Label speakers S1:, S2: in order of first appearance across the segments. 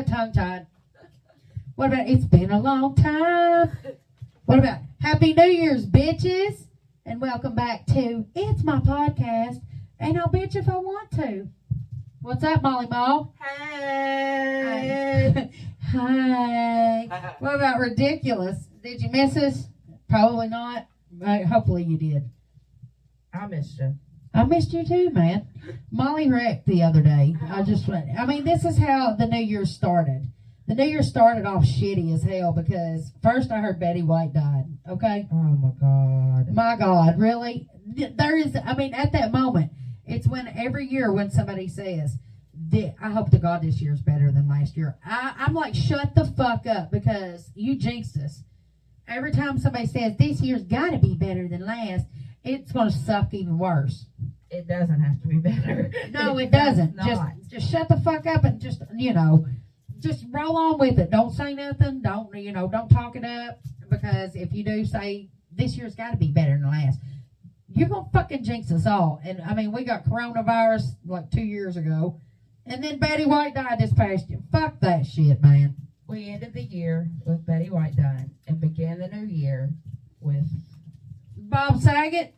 S1: about tongue tied? What about it's been a long time? What about Happy New Year's, bitches? And welcome back to It's My Podcast. And I'll bitch if I want to. What's up, Molly Mall?
S2: Hey.
S1: Hi. What about ridiculous? Did you miss us? Probably not. Uh, hopefully you did.
S2: I missed you.
S1: I missed you too, man. Molly wrecked the other day. I just went. I mean, this is how the New Year started. The New Year started off shitty as hell because first I heard Betty White died. Okay,
S2: Oh my god.
S1: my God, really? There is. I mean, at that moment, it's when every year when somebody says, "I hope to God this year's better than last year," I, I'm like, "Shut the fuck up," because you jinxed us. Every time somebody says this year's got to be better than last, it's going to suck even worse.
S2: It doesn't have to be better.
S1: No, it
S2: does
S1: doesn't.
S2: not.
S1: Just just shut the fuck up and just you know, just roll on with it. Don't say nothing. Don't you know? Don't talk it up because if you do say this year's got to be better than last, you're gonna fucking jinx us all. And I mean, we got coronavirus like two years ago, and then Betty White died this past year. Fuck that shit, man.
S2: we ended the year with Betty White dying and began the new year with
S1: Bob Saget.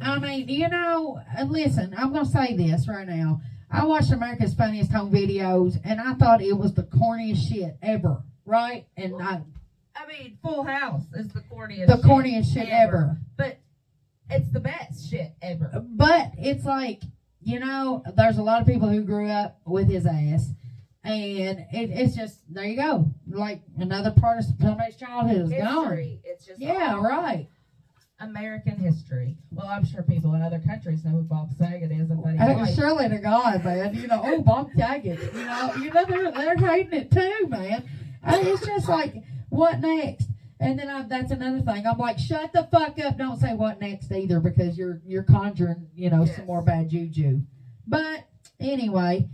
S1: I mean, you know, uh, listen, I'm going to say this right now. I watched America's Funniest Home Videos, and I thought it was the corniest shit ever, right? And I,
S2: I mean, Full House is the corniest
S1: the corniest shit ever.
S2: But it's the best shit ever.
S1: But it's like, you know, there's a lot of people who grew up with his ass, and it, it's just, there you go. Like another part of somebody's childhood is gone.
S2: It's just
S1: Yeah,
S2: all
S1: right.
S2: American history. Well, I'm sure people in other countries know who Bob Saget is and Betty
S1: Uh,
S2: White.
S1: surely to God, man. You know, oh, Bob Saget. You know, you know they're they're hating it too, man. Uh, it's just like, what next? And then I'm, that's another thing. I'm like, shut the fuck up. Don't say what next either, because you're you're conjuring, you know,
S2: Yes.
S1: some more bad juju. But anyway,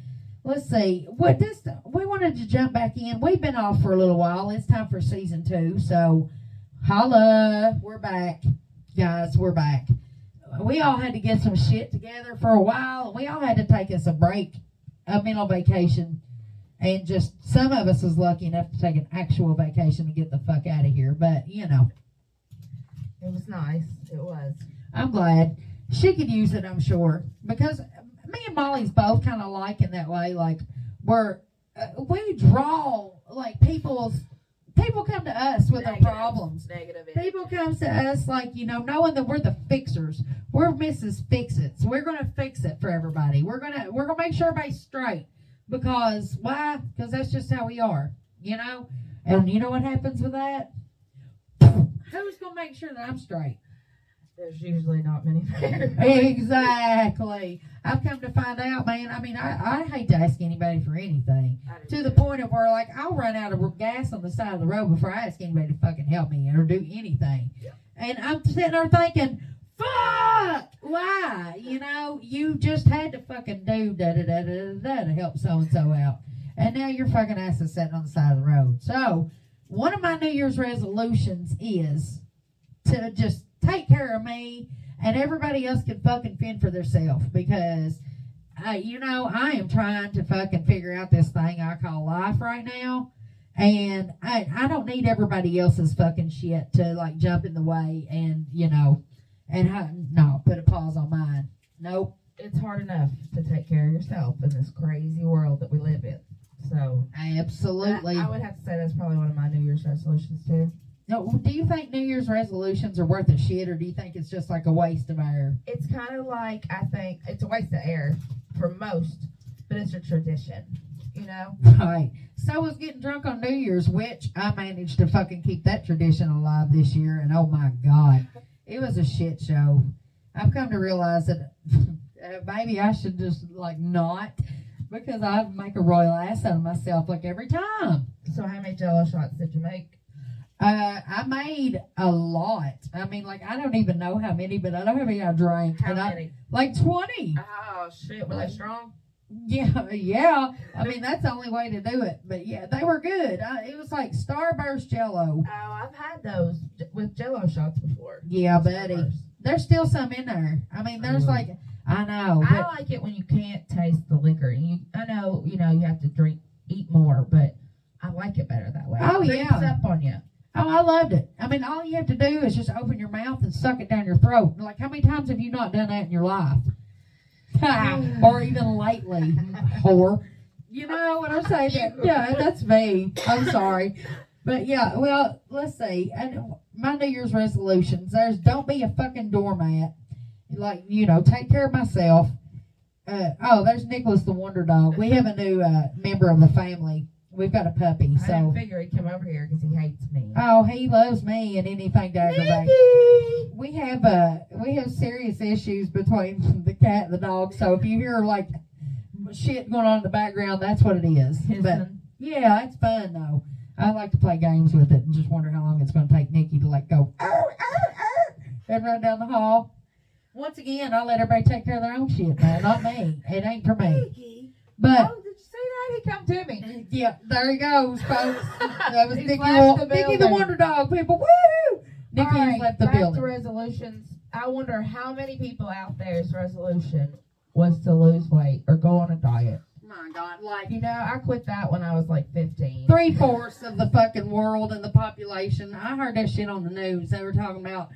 S1: let's see. What this we wanted to jump back in. We've been off for a little while. It's time for season two. So, holla, we're back, guys. We're back we all had to get some shit together for a while. We all had to take us a break, a mental vacation, and just some of us was lucky enough to take an actual vacation to get the fuck out of here. But you know,
S2: It was nice. It was.
S1: I'm glad she could use it. I'm sure because me and Molly's both kind of like in that way. Like we're uh, we draw like people's people come to us with their problems.
S2: Negative.
S1: People comes to us like, you know, knowing that we're the fixers. We're Mrs. Fix-Its. We're gonna fix it for everybody. We're gonna we're gonna make sure everybody's straight. Because why? Because that's just how we are, you know? And you know what happens with that? Who's gonna make sure that I'm straight?
S2: There's usually not many.
S1: Exactly. I've come to find out, man. I mean, I, I hate to ask anybody for anything. To the point of where, like, I'll run out of gas on the side of the road before I ask anybody to fucking help me or do anything.
S2: Yeah.
S1: And I'm sitting there thinking, fuck, why? You know, you just had to fucking do da da da da da da to help so and so out. And now your fucking ass is sitting on the side of the road. So, one of my New Year's resolutions is to just take care of me and everybody else can fucking fend for themselves because uh, you know, I am trying to fucking figure out this thing I call life right now. And I, I don't need everybody else's fucking shit to like jump in the way and, you know, and ha- no, put a pause on mine. Nope.
S2: It's hard enough to take care of yourself in this crazy world that we live in. So
S1: Absolutely.
S2: I, I would have to say that's probably one of my New Year's resolutions too.
S1: No, do you think New Year's resolutions are worth a shit or do you think it's just like a waste of air?
S2: It's kind of like I think it's a waste of air for most, but it's a tradition. You know,
S1: Right. So was getting drunk on New Year's, which I managed to fucking keep that tradition alive this year, and oh my god, it was a shit show. I've come to realize that uh, maybe I should just like not, because I make a royal ass out of myself like every time.
S2: so how many Jello shots did you make?
S1: Uh, I made a lot. I mean, like I don't even know how many, but I know how many I drank.
S2: How
S1: and I,
S2: many?
S1: like twenty.
S2: Oh shit, were they strong?
S1: Yeah, yeah. I mean, that's the only way to do it. But yeah, they were good. I, it was like Starburst Jello.
S2: Oh, I've had those with Jello shots before.
S1: Yeah, buddy.
S2: Starburst.
S1: There's still some in there. I mean, there's
S2: Mm.
S1: like, I know,
S2: I like it when you can't taste the liquor. You, I know, you know, you have to drink eat more, but I like it better that way.
S1: Oh,
S2: It
S1: yeah.
S2: up on you.
S1: Oh, I loved it. I mean, all you have to do is just open your mouth and suck it down your throat. Like, how many times have you not done that in your life? or even lately, whore. You know what I'm saying? That- Yeah, that's me. I'm sorry. But yeah, well, let's see. And my New Year's resolutions, there's don't be a fucking doormat. Like, you know, take care of myself. Uh, oh, there's Nicholas the Wonder Dog. We have a new uh, member of the family. We've got a puppy. So I
S2: didn't figure he'd come over here because he hates me.
S1: oh, he loves me and anything to aggravate. We have uh we have serious issues between the cat and the dog. So if you hear like shit going on in the background, that's what it is.
S2: His
S1: But
S2: son.
S1: yeah, it's fun though. I like to play games with it and just wonder how long it's going to take Nikki to like go "Arr, arr, arr," and run down the hall. Once again, I let everybody take care of their own shit, man, not me. It ain't for me. But
S2: Oh, did you see that? He come to me.
S1: yeah, there he goes, folks. That was
S2: He's
S1: Nikki,
S2: left the
S1: Nikki the. Wonder Dog. People, woo! Nikki
S2: All
S1: has left the
S2: back
S1: building.
S2: to resolutions. I wonder how many people out there's resolution was to lose weight or go on a diet.
S1: My God, like
S2: You know, I quit that when I was like 15.
S1: three fourths of the fucking world and the population. I heard that shit on the news. They were talking about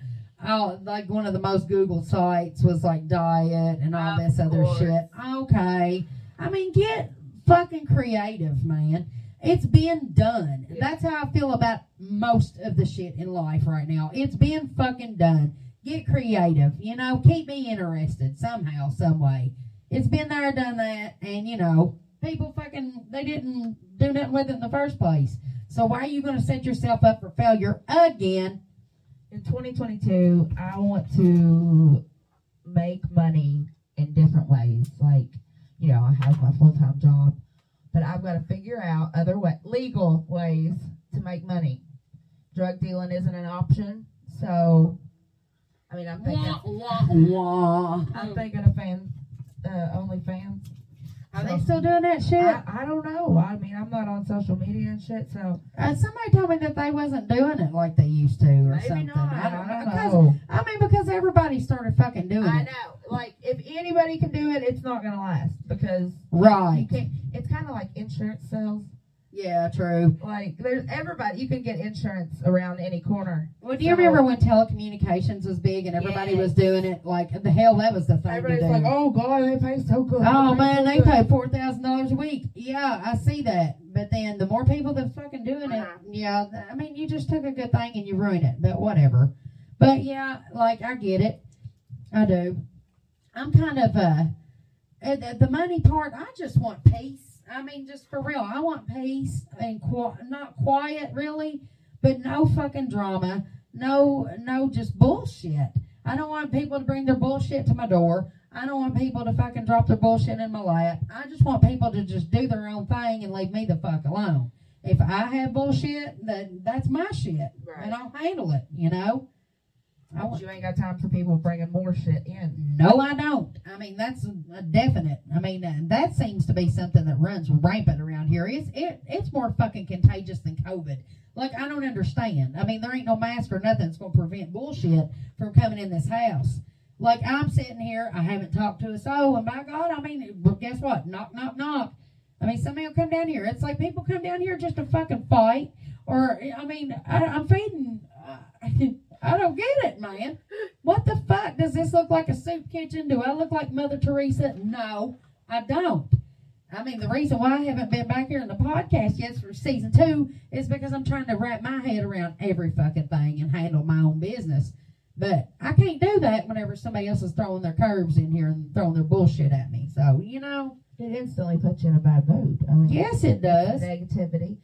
S1: oh, like one of the most Googled sites was like diet and all
S2: Of
S1: this other
S2: course.
S1: shit. Okay, I mean, get fucking creative, man. It's been done. That's how I feel about most of the shit in life right now. It's been fucking done. Get creative. You know, keep me interested somehow, some way. It's been there, done that, and you know, people fucking they didn't do nothing with it in the first place. So why are you going to set yourself up for failure again?
S2: In 2022, I want to make money in different ways. Like, you know, I have my full time job, but I've got to figure out other way, legal ways to make money. Drug dealing isn't an option, so I mean, I'm thinking,
S1: Wah, wah, wah.
S2: I'm thinking of fans, uh, OnlyFans.
S1: Are they still doing that shit?
S2: I, I don't know. I mean, I'm not on social media and shit, so
S1: Uh, somebody told me that they wasn't doing it like they used to, or
S2: maybe
S1: something.
S2: not.
S1: I
S2: I
S1: don't,
S2: don't
S1: because-
S2: know.
S1: I mean, because everybody started fucking doing
S2: I
S1: it.
S2: I know. Like, if anybody can do it, it's not gonna last because you
S1: Right.
S2: can't. It's kind of like insurance sales.
S1: Yeah, true.
S2: Like, there's everybody. You can get insurance around any corner.
S1: Well, do you
S2: So-
S1: remember when telecommunications was big and everybody was doing it? Like, the hell, that was the thing to
S2: Everybody's
S1: do.
S2: like, "Oh God, they pay so good."
S1: Oh
S2: They
S1: man,
S2: so
S1: they
S2: good."
S1: pay four thousand dollars a week. Yeah, I see that. But then the more people that fucking doing it,
S2: Uh-huh.
S1: yeah. I mean, you just took a good thing and you ruined it. But whatever. But yeah, like I get it. I do. I'm kind of uh, uh, the, the money part. I just want peace. I mean, just for real, I want peace and qui- not quiet really, but no fucking drama. No, no, just bullshit. I don't want people to bring their bullshit to my door. I don't want people to fucking drop their bullshit in my lap. I just want people to just do their own thing and leave me the fuck alone. If I have bullshit, then that's my shit,
S2: Right.
S1: and I'll handle it. You know. I
S2: But
S1: want,
S2: you ain't got time for people bringing more shit in.
S1: no, I don't. I mean, that's a definite. I mean, uh, that seems to be something that runs rampant around here. It's it, it's more fucking contagious than COVID. Like I don't understand. I mean, there ain't no mask or nothing that's gonna prevent bullshit from coming in this house. Like I'm sitting here, I haven't talked to a soul, and by God, I mean, well, guess what? Knock, knock, knock. I mean, somebody will come down here. It's like people come down here just to fucking fight, or I mean, I, I'm feeding. Uh, I don't get it, man. What the fuck? Does this look like a soup kitchen? Do I look like Mother Teresa? No, I don't. I mean, the reason why I haven't been back here in the podcast yet for season two is because I'm trying to wrap my head around every fucking thing and handle my own business. But I can't do that whenever somebody else is throwing their curves in here and throwing their bullshit at me. So, you know,
S2: It instantly puts you in a bad mood. I mean,
S1: yes, it does.
S2: negativity,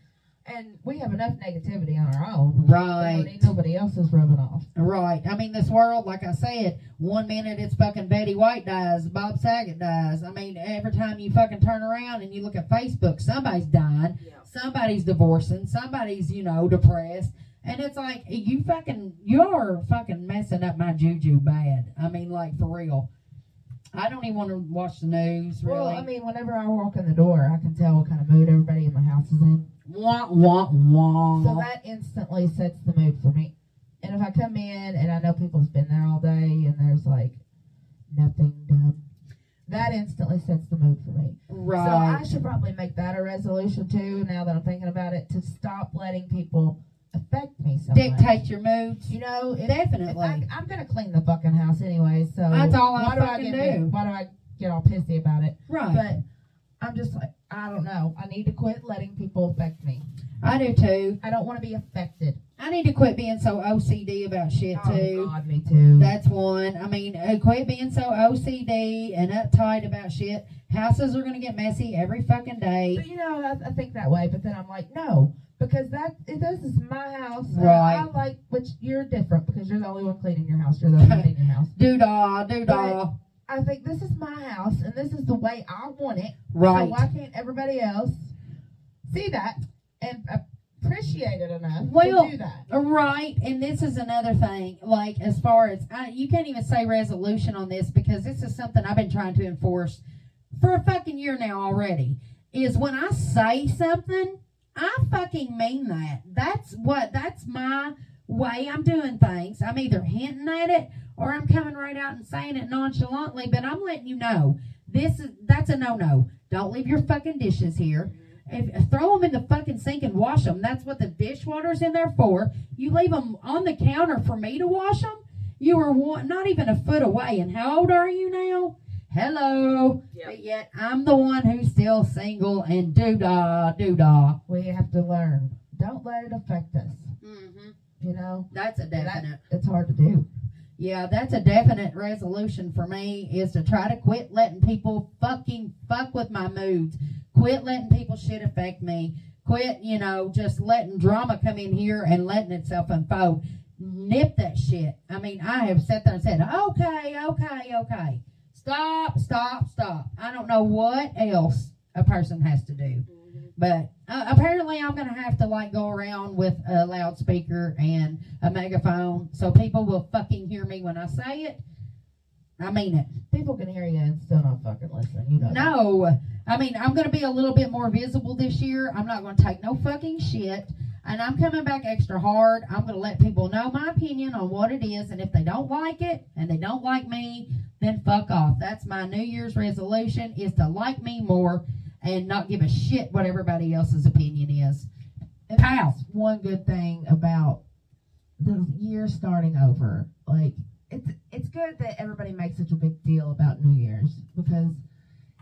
S2: and we have enough negativity on our own. We don't
S1: Right.
S2: need nobody else's rubbing off.
S1: Right. I mean, this world, like I said, one minute it's fucking Betty White dies, Bob Saget dies. I mean, every time you fucking turn around and you look at Facebook, somebody's dying,
S2: Yeah.
S1: somebody's divorcing, somebody's, you know, depressed. And it's like, you fucking, you're fucking messing up my juju bad. I mean, like, for real. I don't even want to watch the news, really.
S2: Well, I mean, whenever I walk in the door, I can tell what kind of mood everybody in my house is in.
S1: Wah, wah, wah.
S2: So that instantly sets the mood for me. And if I come in and I know people's been there all day and there's like nothing done, that instantly sets the mood for me.
S1: Right.
S2: So I should probably make that a resolution too. Now that I'm thinking about it, to stop letting people affect me so much.
S1: Dictate your moods.
S2: You know, if, if
S1: Definitely.
S2: I, I'm gonna clean the fucking house anyway. So
S1: That's all I
S2: why do I
S1: fucking
S2: get
S1: do.
S2: Why do I get all pissy about it?
S1: right.
S2: But I'm just like I don't know. I need to quit letting people affect me.
S1: I do too.
S2: I don't want to be affected.
S1: I need to quit being so OCD about shit too.
S2: Oh God, me too.
S1: That's one. I mean, uh, quit being so OCD and uptight about shit. Houses are gonna get messy every fucking day.
S2: But, you know, I, I think that way, but then I'm like, no, because that it, this is my house.
S1: Right.
S2: I like which you're different because you're the only one cleaning your house. You're the only one cleaning your house.
S1: Doo dah, doo dah.
S2: I think this is my house and this is the way I want it.
S1: Right.
S2: So why can't everybody else see that and appreciate it enough
S1: Well,
S2: to do that?
S1: Right, and this is another thing. Like as far as I, you can't even say resolution on this because this is something I've been trying to enforce for a fucking year now already. Is when I say something, I fucking mean that. That's what. That's my way I'm doing things. I'm either hinting at it or I'm coming right out and saying it nonchalantly. But I'm letting you know this is that's a no no. Don't leave your fucking dishes here. If, throw them in the fucking sink and wash them. That's what the dishwater's in there for. You leave them on the counter for me to wash them. You were one, not even a foot away. And how old are you now? Hello.
S2: Yep.
S1: But yet I'm the one who's still single and doo-dah, doo-dah.
S2: We have to learn. Don't let it affect us.
S1: Mm-hmm.
S2: You know,
S1: That's a
S2: That-
S1: definite.
S2: it's hard to do.
S1: Yeah, that's a definite resolution for me is to try to quit letting people fucking fuck with my moods. Quit letting people shit affect me. Quit, you know, just letting drama come in here and letting itself unfold. Nip that shit. I mean, I have sat there and said, okay, okay, okay. Stop, stop, stop. I don't know what else a person has to do. But uh, apparently, I'm going to have to like go around with a loudspeaker and a megaphone so people will fucking hear me when I say it. I mean it.
S2: People can hear you and still not fucking listen. You know. that.
S1: No, I mean I'm going to be a little bit more visible this year. I'm not going to take no fucking shit, and I'm coming back extra hard. I'm going to let people know my opinion on what it is, and if they don't like it and they don't like me, then fuck off. That's my New Year's resolution: is to like me more and not give a shit what everybody else's opinion is.
S2: And that's one good thing about the year starting over. Like it's it's good that everybody makes such a big deal about New Year's because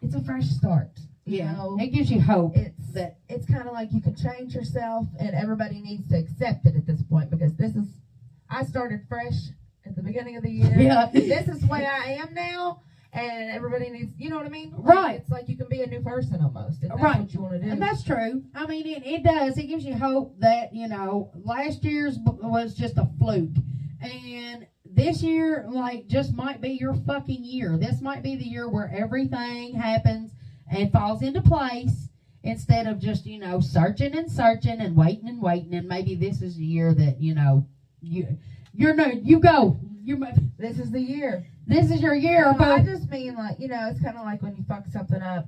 S2: it's a fresh start. You know,
S1: it gives you hope.
S2: it's
S1: that-
S2: it's kind of like you can change yourself, and everybody needs to accept it at this point because this is I started fresh at the beginning of the year.
S1: Yeah.
S2: this is the way I am now. And everybody needs, you know what I mean? Like,
S1: Right.
S2: It's like you can be a new person almost.
S1: Right.
S2: what you want to do.
S1: And that's true. I mean, it, it does. It gives you hope that, you know, last year's was just a fluke. And this year, like, just might be your fucking year. This might be the year where everything happens and falls into place instead of just, you know, searching and searching and waiting and waiting. And maybe this is the year that, you know, you, you're no, you go. You,
S2: this is the year.
S1: this is your year.
S2: No, I
S1: But
S2: just mean like you know, it's kind of like when you fuck something up.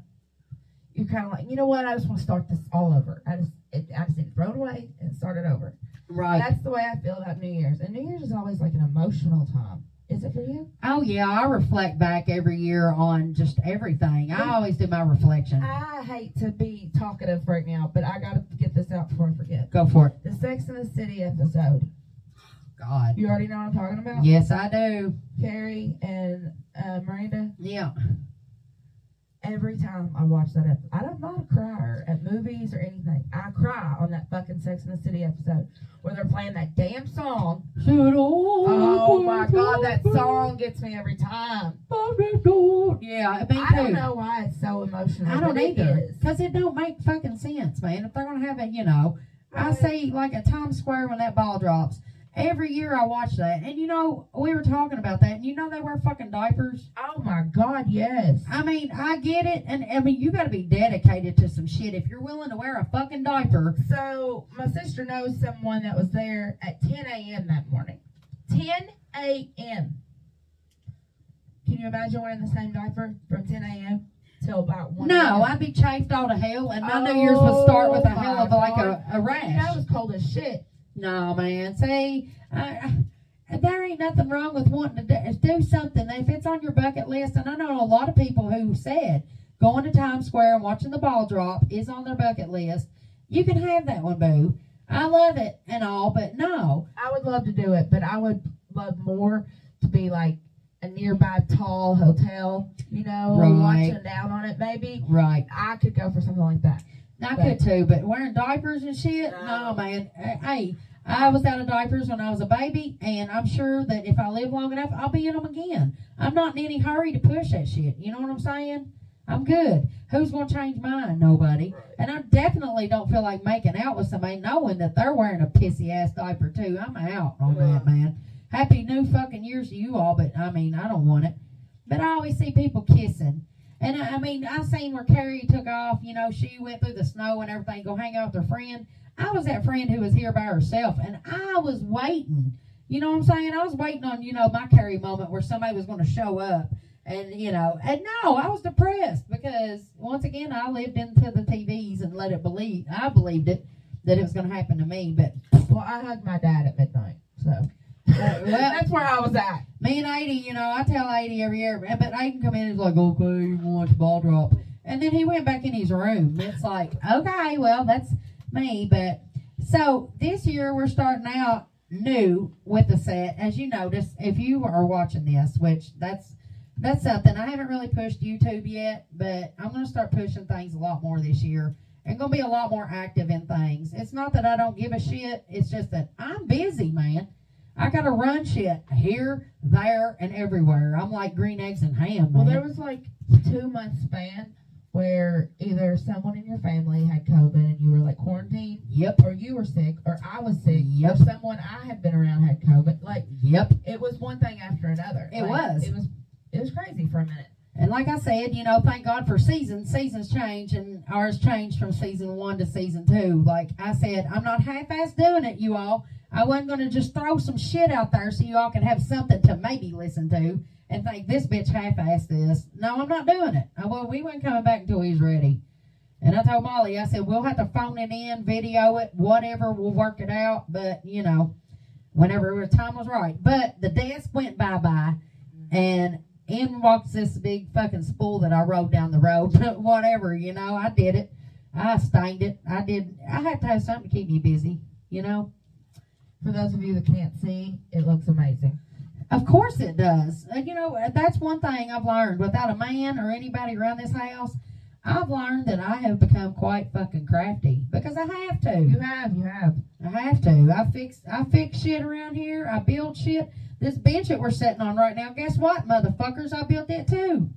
S2: You're kind of like, you know what? I just want to start this all over. I just, it, I just need to throw it away and start it over.
S1: right.
S2: That's the way I feel about New Year's. And New Year's is always like an emotional time. Is it for you?
S1: Oh yeah, I reflect back every year on just everything. I always do my reflection.
S2: I hate to be talkative right now, but I got to get this out before I forget.
S1: Go for it.
S2: The Sex and the City episode.
S1: God.
S2: You already know what I'm talking about.
S1: Yes, I do.
S2: Carrie and uh, Miranda.
S1: Yeah.
S2: Every time I watch that episode, I'm not a crier at movies or anything. I cry on that fucking Sex and the City episode where they're playing that damn song.
S1: Oh
S2: my god, that song gets me every time.
S1: Yeah, me
S2: I don't know why it's so emotional.
S1: I don't either. Because it don't make fucking sense, man. If they're gonna have it, you know, I see like at Times Square when that ball drops. Every year I watch that, and you know we were talking about that, and you know they wear fucking diapers.
S2: Oh my god, yes.
S1: I mean, I get it, and I mean you got to be dedicated to some shit if you're willing to wear a fucking diaper.
S2: So my sister knows someone that was there at 10 a.m. that morning. 10 a.m. Can you imagine wearing the same diaper from 10 a.m. till about 1
S1: No? I'd be chafed all to hell, and my New Year's would start with a
S2: Oh,
S1: hell of oh,
S2: my
S1: like a, a rash.
S2: it was cold as shit.
S1: No, man. See, I, there ain't nothing wrong with wanting to do, do something if it's on your bucket list. And I know a lot of people who said going to Times Square and watching the ball drop is on their bucket list. You can have that one, boo. I love it and all, but no,
S2: I would love to do it, but I would love more to be like a nearby tall hotel, you know,
S1: Right.
S2: watching down on it maybe.
S1: right.
S2: I could go for something like that.
S1: I
S2: But-
S1: could too, but wearing diapers and shit, no,
S2: No.
S1: man. Hey, I was out of diapers when I was a baby, and I'm sure that if I live long enough, I'll be in them again. I'm not in any hurry to push that shit. You know what I'm saying? I'm good. Who's gonna change mine? Nobody. And I definitely don't feel like making out with somebody knowing that they're wearing a pissy ass diaper too. I'm out on that, man. Happy new fucking years to you all, but I mean, I don't want it. But I always see people kissing. And I, I mean, I seen where Carrie took off. You know, she went through the snow and everything, go hang out with her friend. I was that friend who was here by herself, and I was waiting. You know what I'm saying? I was waiting on you know my Carrie moment where somebody was going to show up, and you know, and no, I was depressed because once again I lived into the TVs and let it believe. I believed it that it was going to happen to me, but
S2: Well, I hugged my dad at midnight, so
S1: well,
S2: that's where I was at.
S1: me and Adi, you know, I tell Adi every year, but Aiden come in and he's like, okay, you want to ball drop. And then he went back in his room. It's like, okay, well, that's me. But so this year we're starting out new with the set. As you notice, if you are watching this, which that's that's something I haven't really pushed YouTube yet, but I'm gonna start pushing things a lot more this year and gonna be a lot more active in things. It's not that I don't give a shit. It's just that I'm busy, man. I gotta run shit here, there, and everywhere. I'm like green eggs and ham.
S2: Well, there was like two months span where either someone in your family had COVID and you were like quarantined,
S1: Yep,
S2: or you were sick, or I was sick,
S1: Yep.
S2: or someone I had been around had COVID. Like
S1: yep.
S2: it was one thing after another.
S1: It
S2: Like,
S1: was.
S2: It was. It was crazy for a minute.
S1: And like I said, you know, thank God for seasons. Seasons change, and ours changed from season one to season two. Like I said, I'm not half-ass doing it, you all. I wasn't going to just throw some shit out there so you all can have something to maybe listen to and think this bitch half-assed this. No, I'm not doing it. I, well, we weren't coming back until he's ready. And I told Molly, I said, we'll have to phone it in, video it, whatever, we'll work it out. But, you know, whenever the time was right. But the desk went bye-bye, and in walks this big fucking spool that I rode down the road. whatever, you know, I did it. I stained it. I did. I had to have something to keep me busy, you know.
S2: For those of you that can't see, it looks amazing.
S1: Of course it does. Uh, you know, uh, that's one thing I've learned. Without a man or anybody around this house, I've learned that I have become quite fucking crafty because I have to.
S2: You have, you have.
S1: I have to. I fix I fix shit around here. I build shit. This bench that we're sitting on right now, guess what, motherfuckers? I built it too.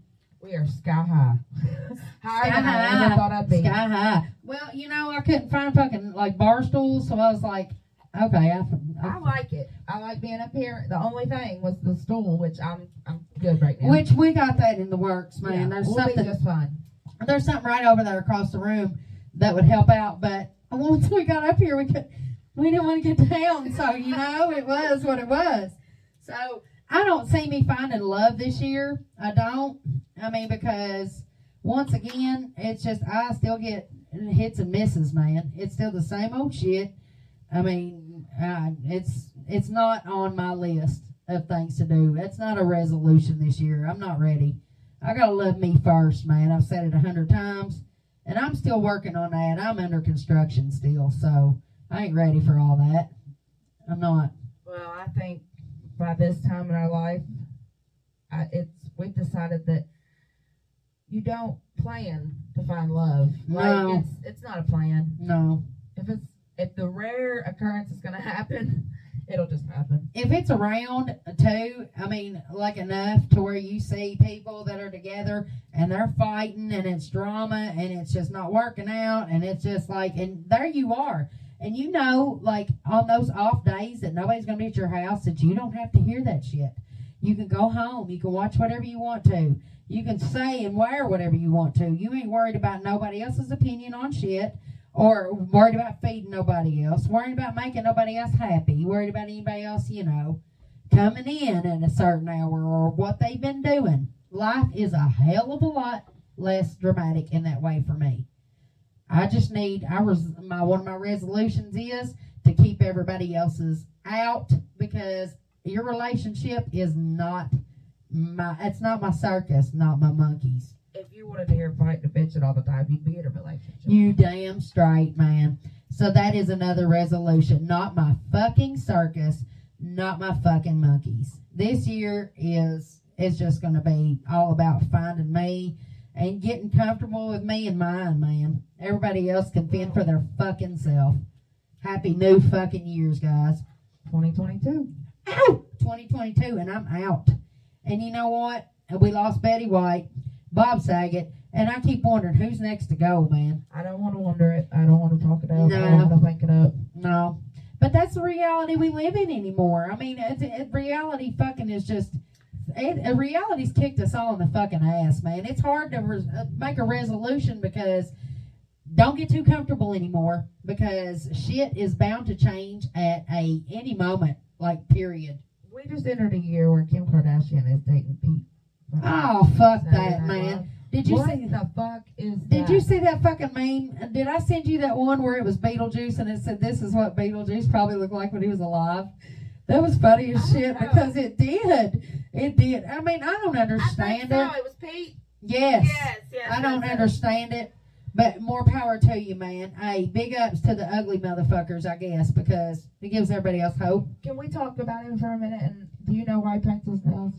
S2: We are sky high. Higher than I
S1: high.
S2: ever thought I'd be.
S1: Sky high. Well, you know, I couldn't find fucking like bar stools, so I was like, okay, I,
S2: I
S1: I,
S2: like it. I like being up here. The only thing was the stool, which I'm I'm good right now.
S1: which we got that in the works, man.
S2: Yeah,
S1: There's
S2: we'll
S1: something
S2: be just fine.
S1: there's something right over there across the room that would help out. But once we got up here, we could we didn't want to get down. So you know, it was what it was. So I don't see me finding love this year. I don't. I mean, because once again, it's just I still get hits and misses, man. It's still the same old shit. I mean, uh, it's it's not on my list of things to do. It's not a resolution this year. I'm not ready. I gotta love me first, man. I've said it a hundred times, and I'm still working on that. I'm under construction still, so I ain't ready for all that. I'm not.
S2: Well, I think by this time in our life, I, it's we've decided that you don't plan to find love. Like
S1: No.
S2: it's it's not a plan.
S1: No.
S2: If it's if the rare occurrence is going to happen, it'll just happen.
S1: If it's around too, I mean, like enough to where you see people that are together and they're fighting and it's drama and it's just not working out and it's just like, and there you are. And you know, like on those off days that nobody's going to be at your house, that you don't have to hear that shit. You can go home. You can watch whatever you want to. You can say and wear whatever you want to. You ain't worried about nobody else's opinion on shit or worried about feeding nobody else, worried about making nobody else happy, worried about anybody else, you know, coming in at a certain hour or what they've been doing. Life is a hell of a lot less dramatic in that way for me. I just need I was my one of my resolutions is to keep everybody else's out because your relationship is not my. It's not my circus, not my monkeys.
S2: If you wanted to hear fighting and bitching all the time, you'd be in a relationship.
S1: You damn straight, man. So that is another resolution. Not my fucking circus, not my fucking monkeys. This year is is just going to be all about finding me and getting comfortable with me and mine, man. Everybody else can fend for their fucking self. Happy new fucking years, guys.
S2: 2022.
S1: Ow! 2022, and I'm out. And you know what? We lost Betty White, Bob Saget, and I keep wondering who's next to go, man.
S2: I don't want to wonder it. I don't want to talk it out. I don't want to think it up.
S1: No. But that's the reality we live in anymore. I mean, it's, it, reality fucking is just. It, reality's kicked us all in the fucking ass, man. It's hard to res- uh, make a resolution because don't get too comfortable anymore because shit is bound to change at a any moment, like period.
S2: We just entered a year where Kim Kardashian is dating Pete.
S1: Oh fuck that, man! Did you
S2: what
S1: see?
S2: the fuck is
S1: Did
S2: that?
S1: you see that fucking meme? Did I send you that one where it was Beetlejuice and it said this is what Beetlejuice probably looked like when he was alive? That was funny as shit
S2: know.
S1: because it did. It did. I mean, I don't
S3: I
S1: understand
S3: think so.
S1: it.
S3: It was Pete.
S1: Yes.
S3: Yes, yes.
S1: I don't
S3: yes.
S1: understand it. But more power to you, man. Hey, big ups to the ugly motherfuckers, I guess, because it gives everybody else hope.
S2: Can we talk about him for a minute? And do you know why he paints his nails?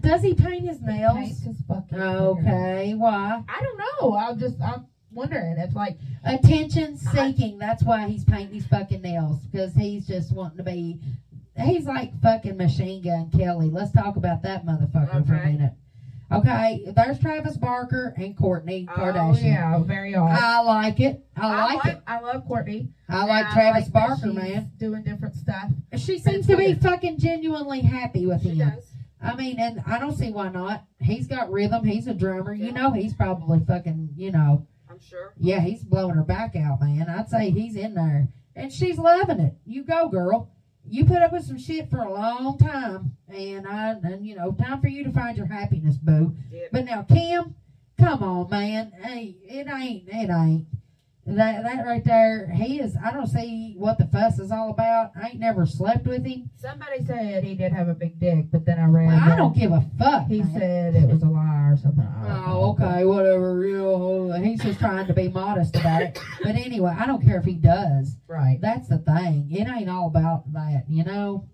S1: Does he paint his
S2: He
S1: nails?
S2: paints his fucking.
S1: Okay, why?
S2: I don't know. I'm just I'm wondering if like
S1: attention seeking. That's why he's painting his fucking nails because he's just wanting to be. He's like fucking Machine Gun Kelly. Let's talk about that motherfucker for a minute. Okay, there's Travis Barker and Kourtney Kardashian.
S2: oh
S1: Kardashian.
S2: yeah, very odd.
S1: I like it. I like it.
S2: I love Kourtney.
S1: I like
S3: Yeah, I
S1: Travis
S3: like
S1: Barker,
S2: She's
S1: man.
S2: doing different stuff.
S1: She seems to be fucking genuinely happy with
S3: She
S1: him.
S3: does.
S1: I mean, and I don't see why not. He's got rhythm. He's a drummer. You know, he's probably fucking, you know,
S3: I'm sure.
S1: Yeah, he's blowing her back out, man. I'd say he's in there. And she's loving it. You go, girl. You put up with some shit for a long time. And I and you know, time for you to find your happiness, boo.
S3: Yeah.
S1: But now Kim, come on, man. Hey, it ain't it ain't. That that right there, he is I don't see what the fuss is all about. I ain't never slept with him.
S2: Somebody said he did have a big dick, but then I read.
S1: I don't give a fuck.
S2: He said it was a lie or something.
S1: Oh, okay, whatever. Know, he's just trying to be modest about it. But anyway, I don't care if he does.
S2: Right.
S1: That's the thing. It ain't all about that, you know.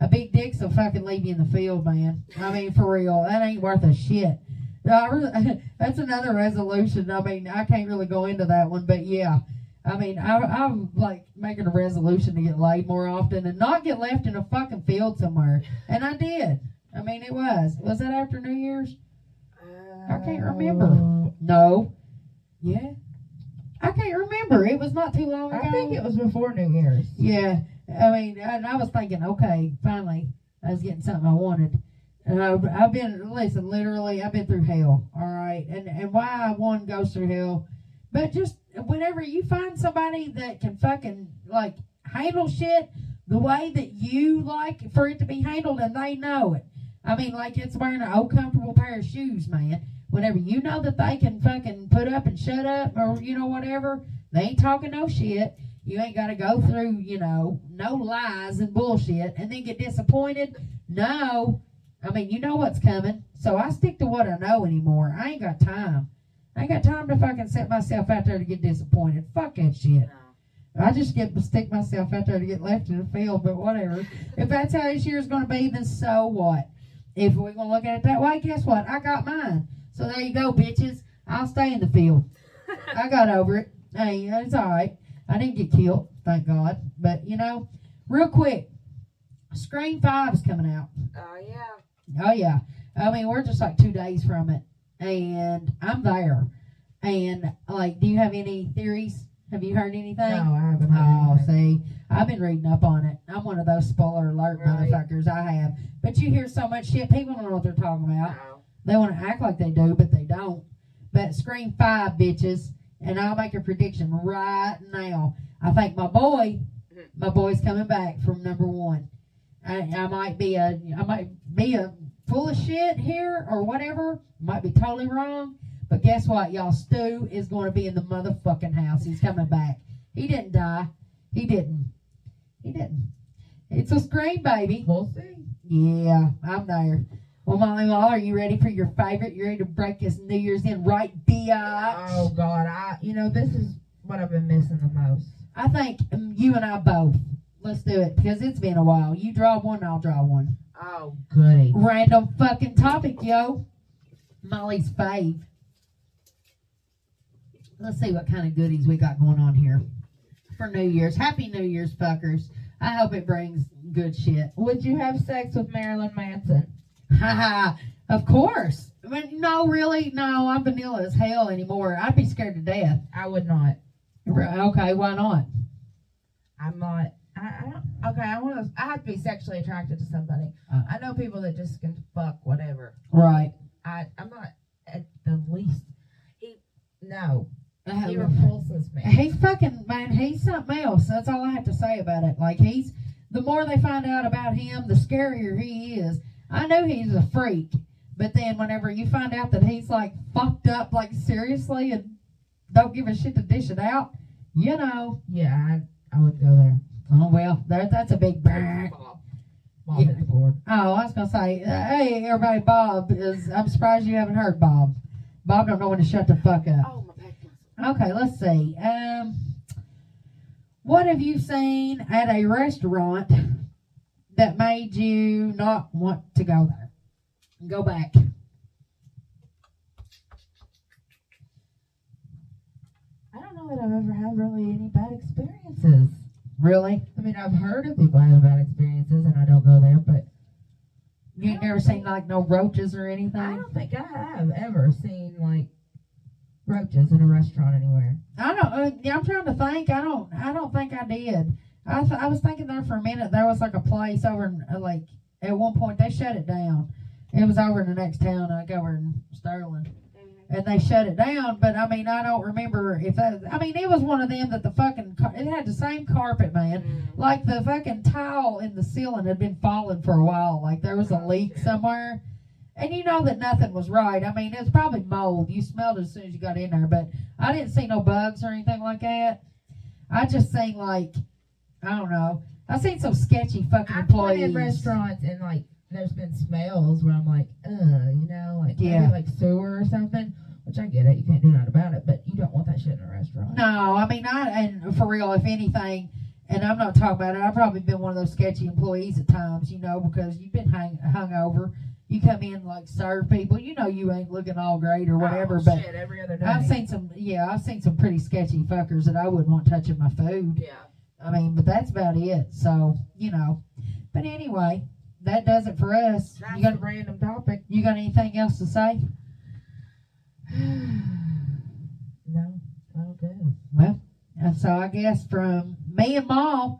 S1: A big dick's will fucking leave you in the field, man. I mean, for real, that ain't worth a shit. No, I really, that's another resolution. I mean, I can't really go into that one, but yeah. I mean, I, I'm like making a resolution to get laid more often and not get left in a fucking field somewhere. And I did. I mean, it was. Was that after New Year's? I can't remember.
S2: Uh,
S1: No. Yeah. I can't remember. It was not too long ago.
S2: I think it was before New Year's.
S1: Yeah, I mean, and I was thinking, okay, finally, I was getting something I wanted. And I've, been, listen, literally, I've been through hell, all right? And and why I one goes through hell, but just whenever you find somebody that can fucking, like, handle shit the way that you like for it to be handled and they know it. I mean, like, it's wearing an old comfortable pair of shoes, man. Whenever you know that they can fucking put up and shut up or, you know, whatever, they ain't talking no shit. You ain't got to go through, you know, no lies and bullshit and then get disappointed. No. I mean, you know what's coming. So I stick to what I know anymore. I ain't got time. I ain't got time to fucking set myself out there to get disappointed. Fuck that shit. I just get to stick myself out there to get left in the field, but whatever. If that's how this year's going to be, then so what? If we're going to look at it that way, guess what? I got mine. So there you go, bitches. I'll stay in the field. I got over it. Hey, it's all right. I didn't get killed, thank God. But, you know, real quick, Scream 5 is coming out.
S3: Oh yeah.
S1: Oh yeah. I mean, we're just like two days from it, and I'm there. And like, do you have any theories? Have you heard anything?
S2: No, I haven't. heard
S1: Oh,
S2: anything.
S1: see, I've been reading up on it. I'm one of those spoiler alert
S2: Right.
S1: motherfuckers. I have. But you hear so much shit, people don't know what they're talking about.
S3: No.
S1: They want to act like they do, but they don't. But Scream 5, bitches. And I'll make a prediction right now. I think my boy, mm-hmm. my boy's coming back from number one. I, I might be a, I might be a full of shit here or whatever. Might be totally wrong. But guess what, y'all? Stu is going to be in the motherfucking house. He's coming back. He didn't die. He didn't. He didn't. It's a scream, baby.
S2: We'll see.
S1: Yeah, I'm there. Well, Molly Law, are you ready for your favorite? You ready to break this New Year's in right, biatch?
S2: Oh God, I you know this is what I've been missing the most.
S1: I think um, you and I both. Let's do it because it's been a while. You draw one, I'll draw one.
S2: Oh goody.
S1: Random fucking topic, yo. Molly's fave. Let's see what kind of goodies we got going on here for New Year's. Happy New Year's, fuckers. I hope it brings good shit.
S2: Would you have sex with Marilyn Manson?
S1: Haha, of course. I mean, no, really, no. I'm vanilla as hell anymore. I'd be scared to death.
S2: I would not.
S1: Okay, why not?
S2: I'm not. I, I don't. Okay, I want to. I have to be sexually attracted to somebody.
S1: Uh.
S2: I know people that just can fuck whatever.
S1: Right.
S2: I. I'm not at the least. He. No. He
S1: Uh,
S2: repulses me.
S1: He fucking man. He's something else. That's all I have to say about it. Like he's the more they find out about him, the scarier he is. I know he's a freak, but then whenever you find out that he's like fucked up, like seriously, and don't give a shit to dish it out, you know.
S2: Yeah, I. I would go there.
S1: Oh well, that that's a big. brr.
S2: Bob. Bob
S1: Yeah.
S2: hit the board.
S1: Oh, I was gonna say, uh, hey everybody, Bob is. I'm surprised you haven't heard Bob. Bob don't know when to shut the fuck up.
S2: Oh my back.
S1: Okay, let's see. Um, what have you seen at a restaurant that made you not want to go there? Go back.
S2: I don't know that I've ever had really any bad experiences.
S1: Really?
S2: I mean, I've heard of people having bad experiences, and I don't go there, but
S1: You ain't never seen like no roaches or anything.
S2: I don't think I have ever seen like roaches in a restaurant anywhere.
S1: I don't. Uh, yeah, I'm trying to think. I don't. I don't think I did. I th- I was thinking there for a minute. There was like a place over in uh, like at one point they shut it down. It was over in the next town, like over in Sterling. And they shut it down. But I mean, I don't remember if that. I mean, it was one of them that the fucking car- it had the same carpet, man. Mm. Like the fucking tile in the ceiling had been falling for a while. Like there was a oh, leak somewhere, and you know that nothing was right. I mean, it's probably mold. You smelled it as soon as you got in there, but I didn't see no bugs or anything like that. I just seen like I don't know. I seen some sketchy fucking
S2: I've been
S1: employees.
S2: in restaurants and like there's been smells where I'm like, ugh, you know, like
S1: Yeah.
S2: maybe like sewer or something. Which I get it, you can't do nothing about it, but you don't want that shit in a restaurant.
S1: No, I mean, I and for real, if anything, and I'm not talking about it. I've probably been one of those sketchy employees at times, you know, because you've been hang hung over. You come in like serve people, you know, you ain't looking all great or oh, whatever.
S2: Oh,
S1: but
S2: shit, every other day.
S1: I've seen some, yeah, I've seen some pretty sketchy fuckers that I wouldn't want touching my food.
S2: yeah.
S1: I mean, but that's about it. So you know, but anyway, that does it for us.
S2: That's
S1: You got
S2: a random topic.
S1: you got anything else to say?
S2: No, that'll do.
S1: Well, and so I guess from me and Ma,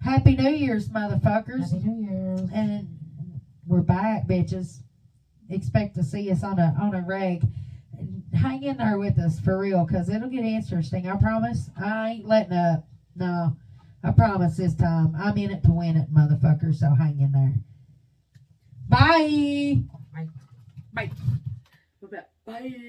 S1: Happy New Year's, motherfuckers.
S2: Happy New Year's.
S1: and we're back, bitches. Expect to see us on a on a reg. Hang in there with us for real, cause it'll get interesting. I promise. I ain't letting up. No, I promise this time. I'm in it to win it, motherfucker. So hang in there. Bye. Bye. Bye.
S2: Bye.